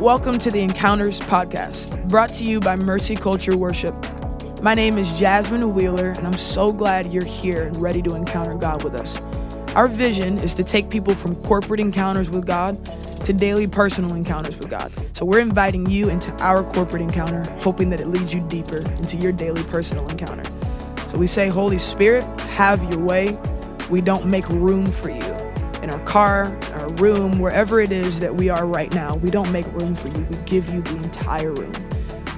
Welcome to the Encounters Podcast, brought to you by Mercy Culture Worship. My name is Jasmine Wheeler, and I'm so glad you're here and ready to encounter God with us. Our vision is to take people from corporate encounters with God to daily personal encounters with God. So we're inviting you into our corporate encounter, hoping that it leads you deeper into your daily personal encounter. So we say, Holy Spirit, have your way. We don't make room for you in our car, room, wherever it is that we are right now. We don't make room for you. We give you the entire room.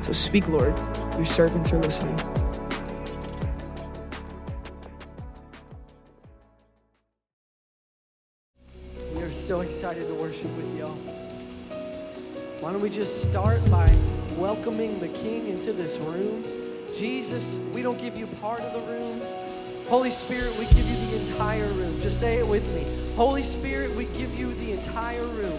So speak, Lord. Your servants are listening. We are so excited to worship with y'all. Why don't we just start by welcoming the King into this room? Jesus, we don't give you part of the room. Holy Spirit, we give you the entire room. Just say it with me. Holy Spirit, we give you the entire room.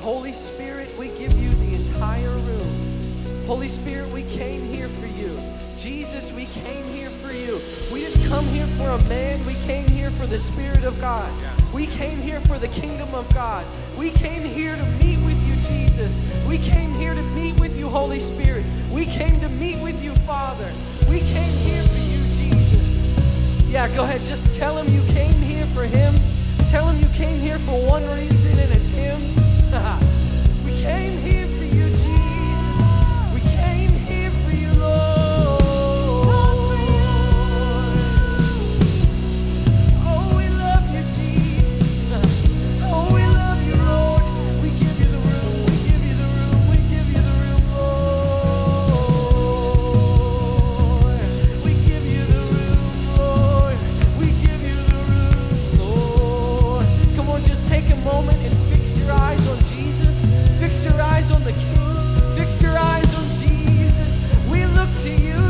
Holy Spirit, we give you the entire room. Holy Spirit, we came here for you. Jesus, we came here for you. We didn't come here for a man, we came here for the Spirit of God. We came here for the kingdom of God. We came here to meet with you, Jesus. We came here to meet with you, Holy Spirit. We came to meet with you, Father. We came here for you. Yeah, go ahead. Just tell him you came here for him. Tell him you came here for one reason, and it's him. we came here the King. Fix your eyes on Jesus. We look to you,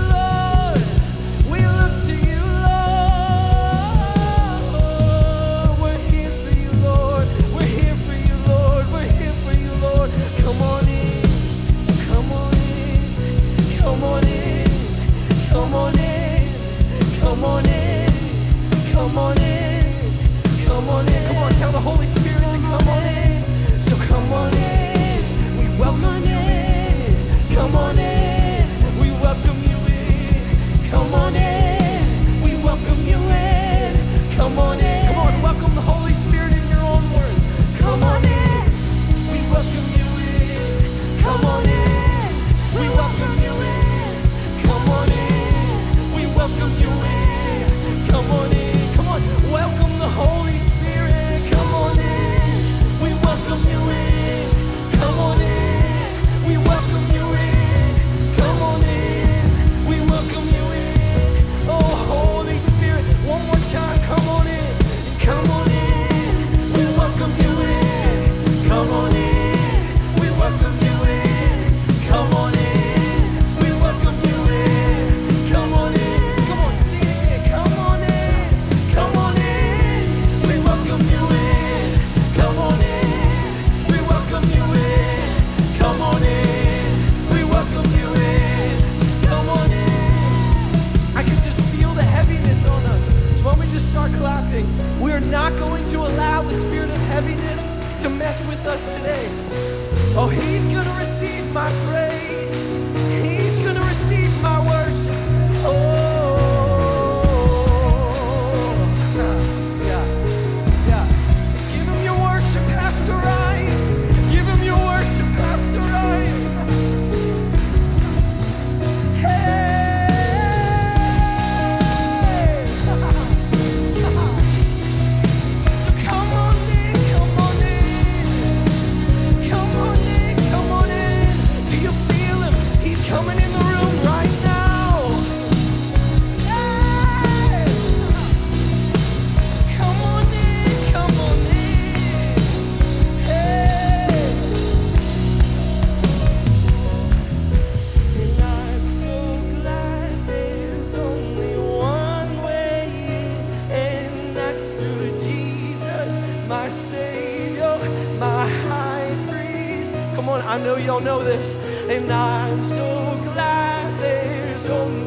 know y'all know this. And I'm so glad there's only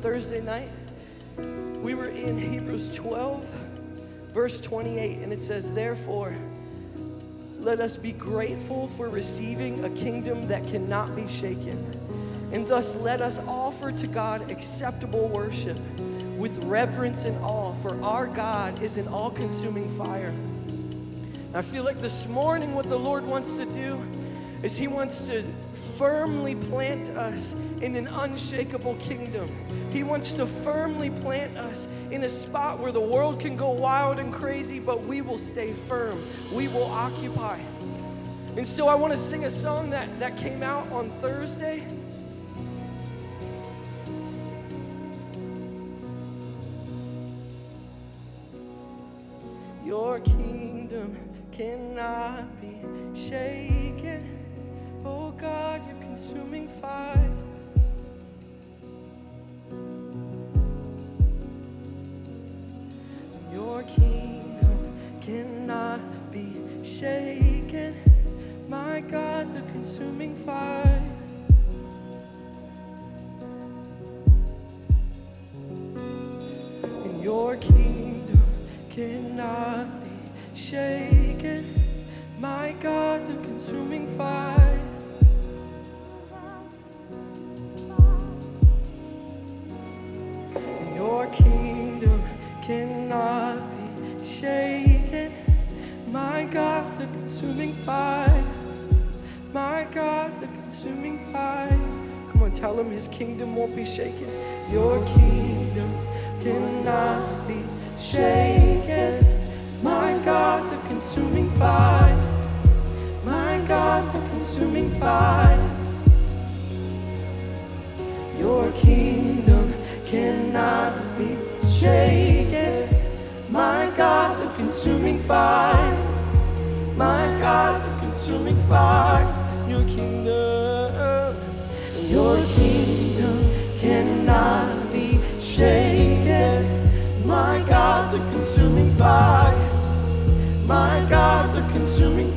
Thursday night, we were in Hebrews 12, verse 28, and it says, Therefore, let us be grateful for receiving a kingdom that cannot be shaken. And thus let us offer to God acceptable worship with reverence and awe, for our God is an all consuming fire. I feel like this morning, what the Lord wants to do is He wants to firmly plant us in an unshakable kingdom. He wants to firmly plant us in a spot where the world can go wild and crazy, but we will stay firm. We will occupy. And so I want to sing a song that, that came out on Thursday. Your kingdom cannot be shaken. Oh God, you're consuming fire. Consuming fire. And your kingdom cannot be shaken.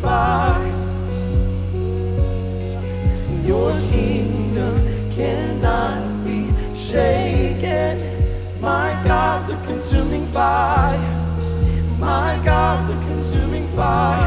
far. Your kingdom cannot be shaken. My God, the consuming fire. My God, the consuming fire.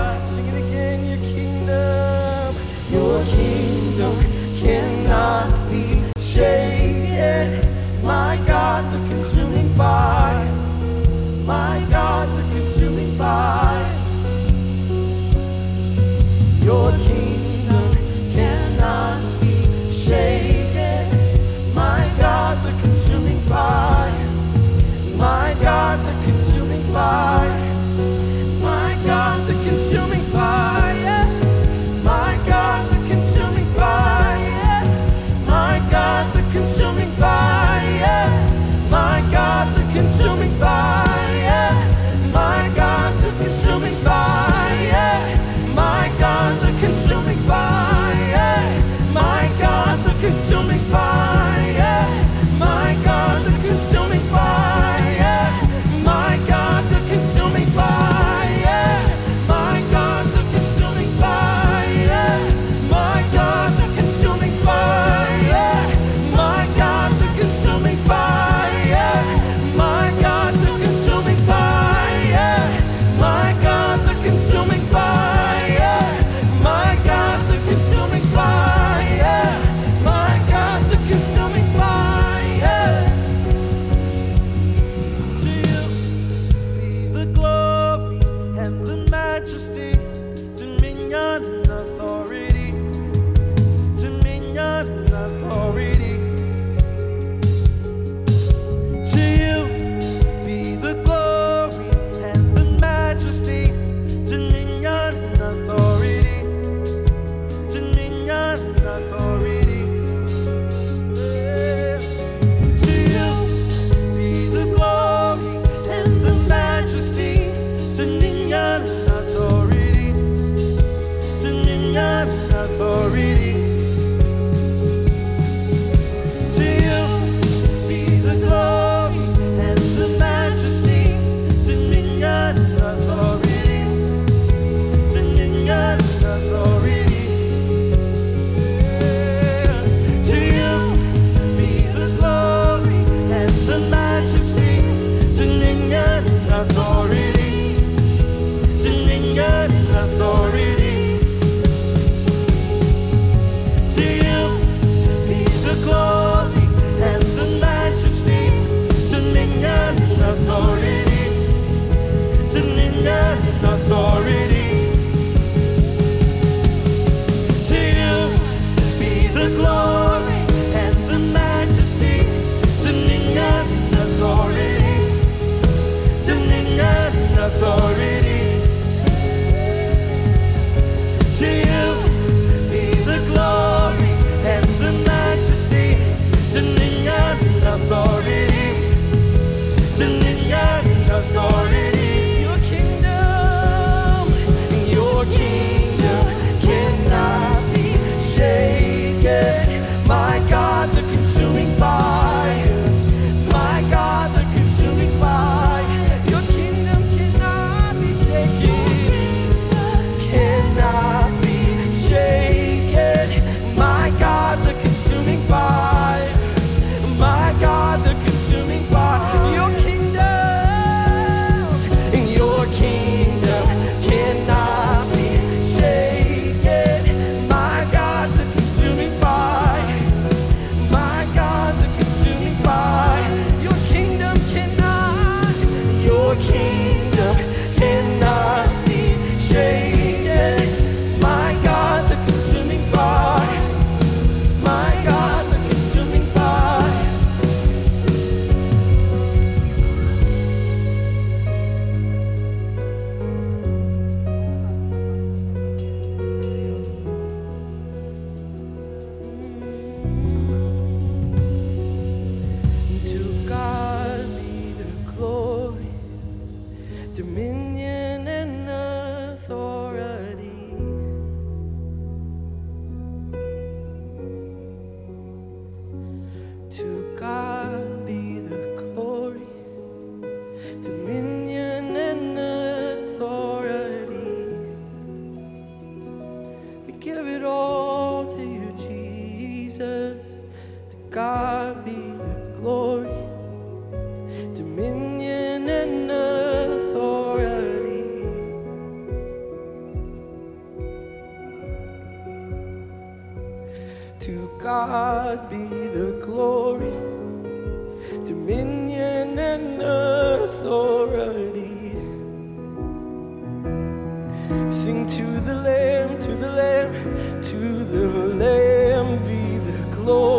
Lord.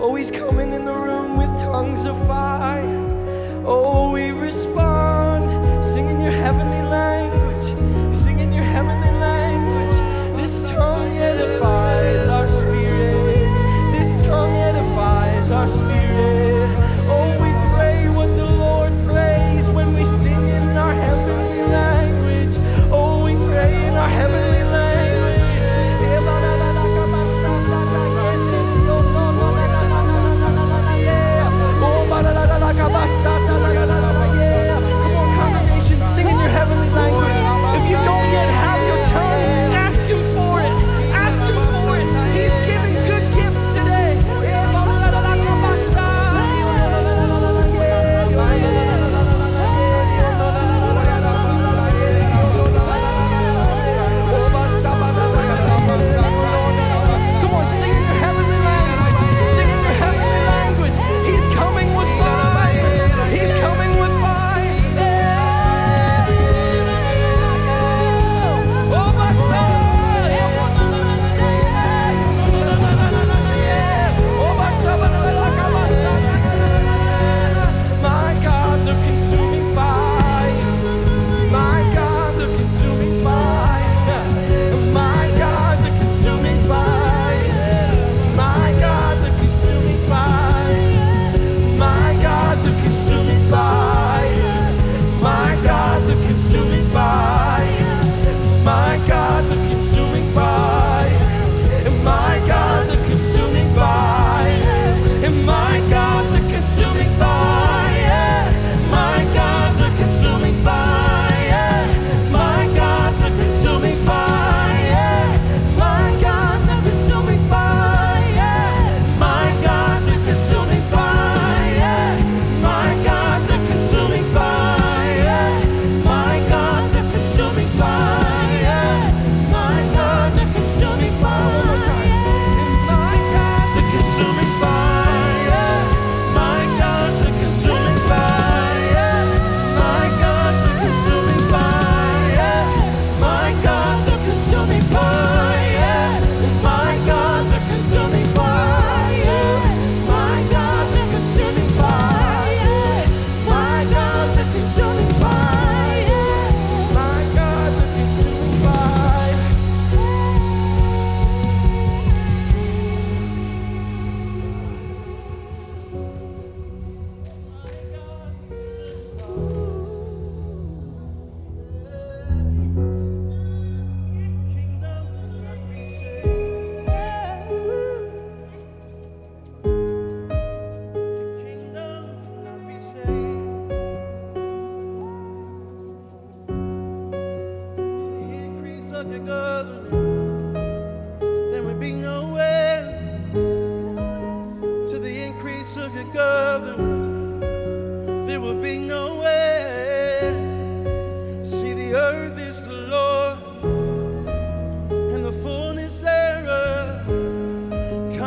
Oh, always coming in the room with tongues of fire. Oh, we respond, singing your heavenly language, singing your heavenly language. This tongue edifies our spirit. This tongue edifies our spirit.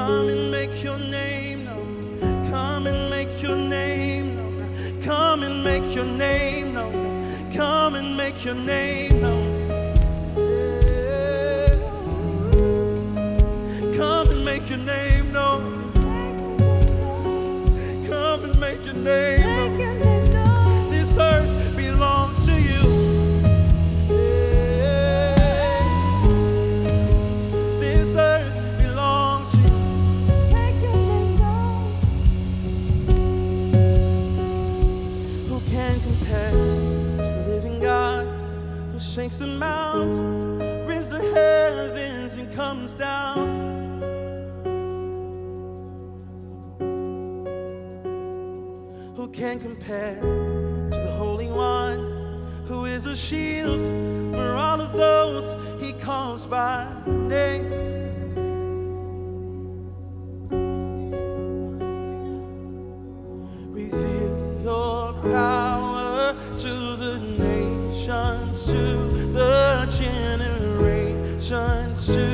Come and make your name known. Come and make your name known. Come and make your name known. Come and make your name known. Come and make your name known. Come and make your name. shakes the mountains, rends the heavens, and comes down. Who can compare to the Holy One, who is a shield for all of those he calls by? shines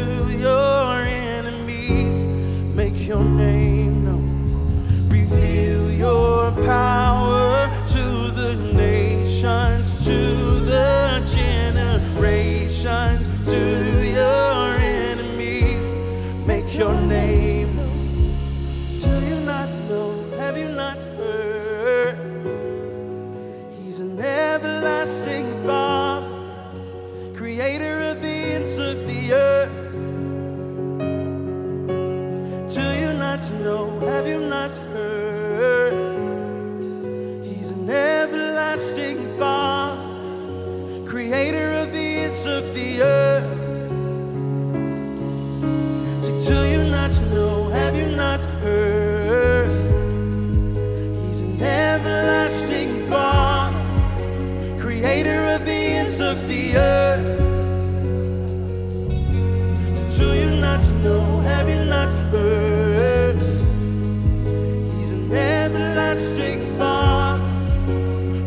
that string far,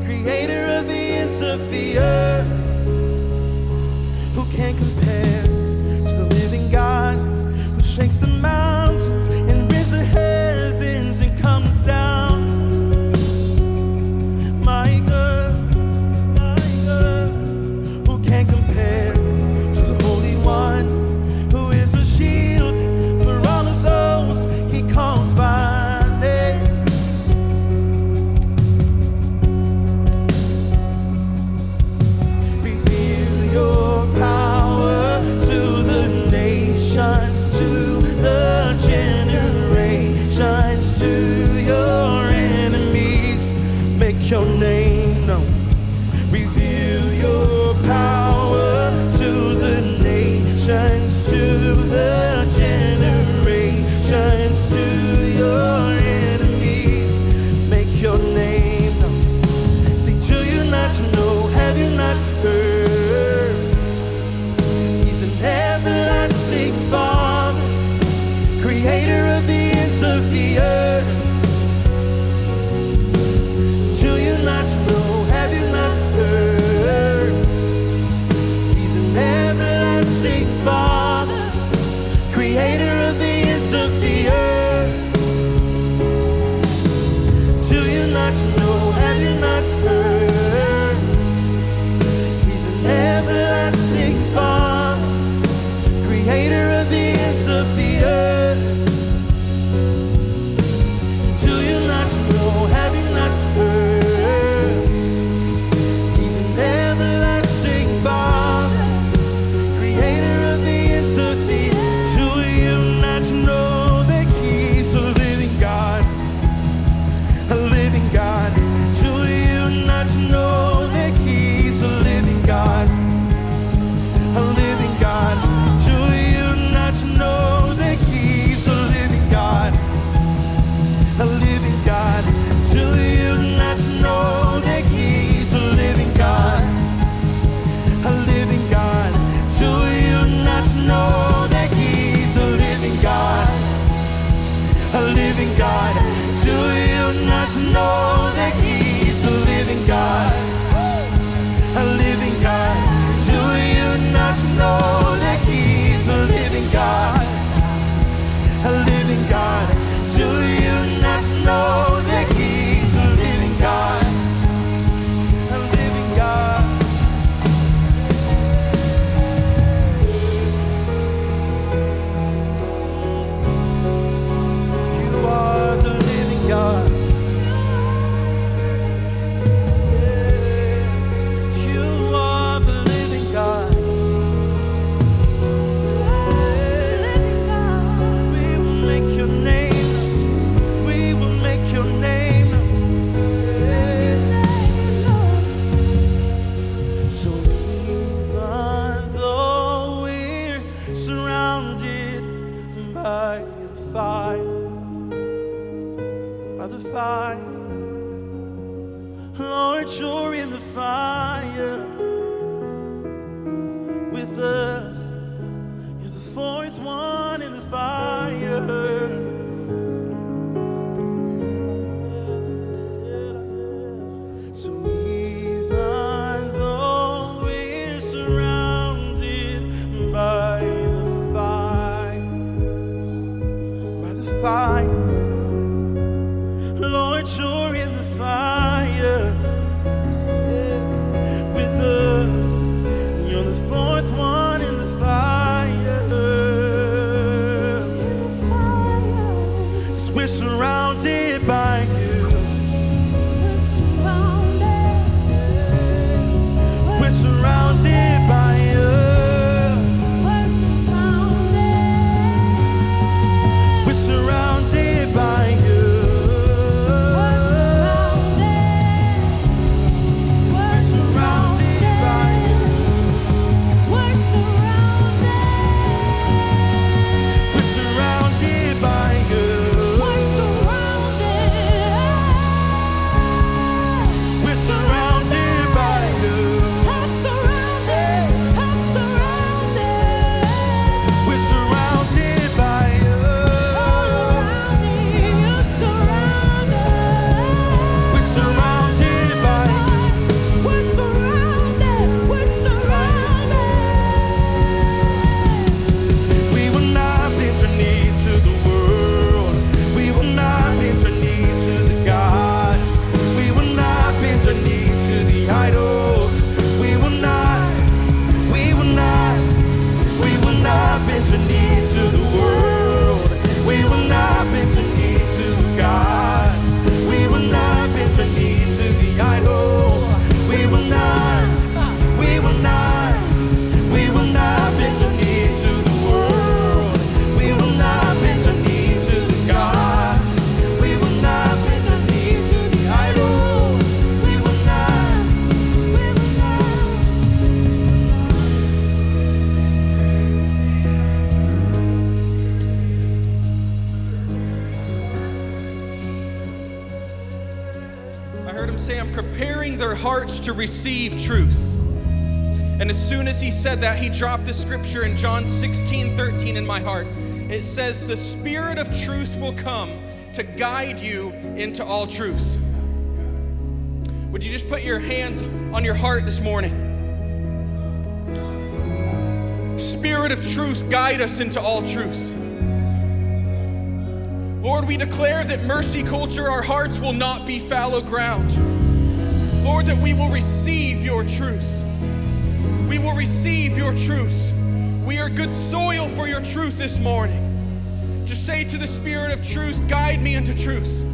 creator of the ends of the earth. the fire. Lord, you're in the fire with us. You're the fourth one. Their hearts to receive truth. And as soon as he said that, he dropped the scripture in John 16 13 in my heart. It says, The Spirit of truth will come to guide you into all truth. Would you just put your hands on your heart this morning? Spirit of truth, guide us into all truth. Lord, we declare that mercy culture, our hearts will not be fallow ground. Lord, that we will receive your truth. We will receive your truth. We are good soil for your truth this morning. Just say to the Spirit of truth, guide me into truth.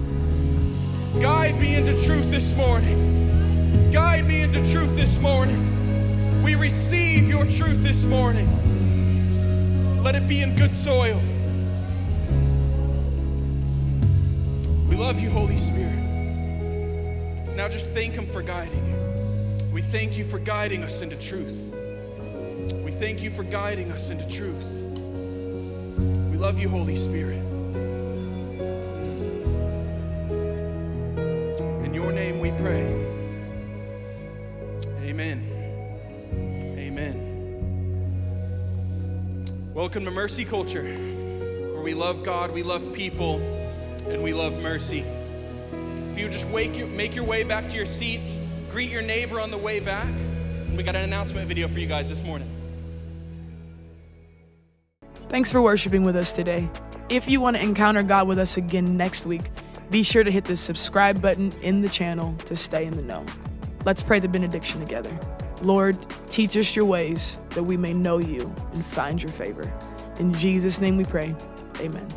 Guide me into truth this morning. Guide me into truth this morning. We receive your truth this morning. Let it be in good soil. We love you, Holy Spirit. Now just thank Him for guiding you. We thank you for guiding us into truth. We thank you for guiding us into truth. We love you, Holy Spirit. In your name we pray. Amen. Amen. Welcome to Mercy Culture, where we love God, we love people, and we love mercy. If you just wake your, make your way back to your seats, greet your neighbor on the way back. We got an announcement video for you guys this morning. Thanks for worshiping with us today. If you want to encounter God with us again next week, be sure to hit the subscribe button in the channel to stay in the know. Let's pray the benediction together. Lord, teach us your ways that we may know you and find your favor. In Jesus' name we pray. Amen.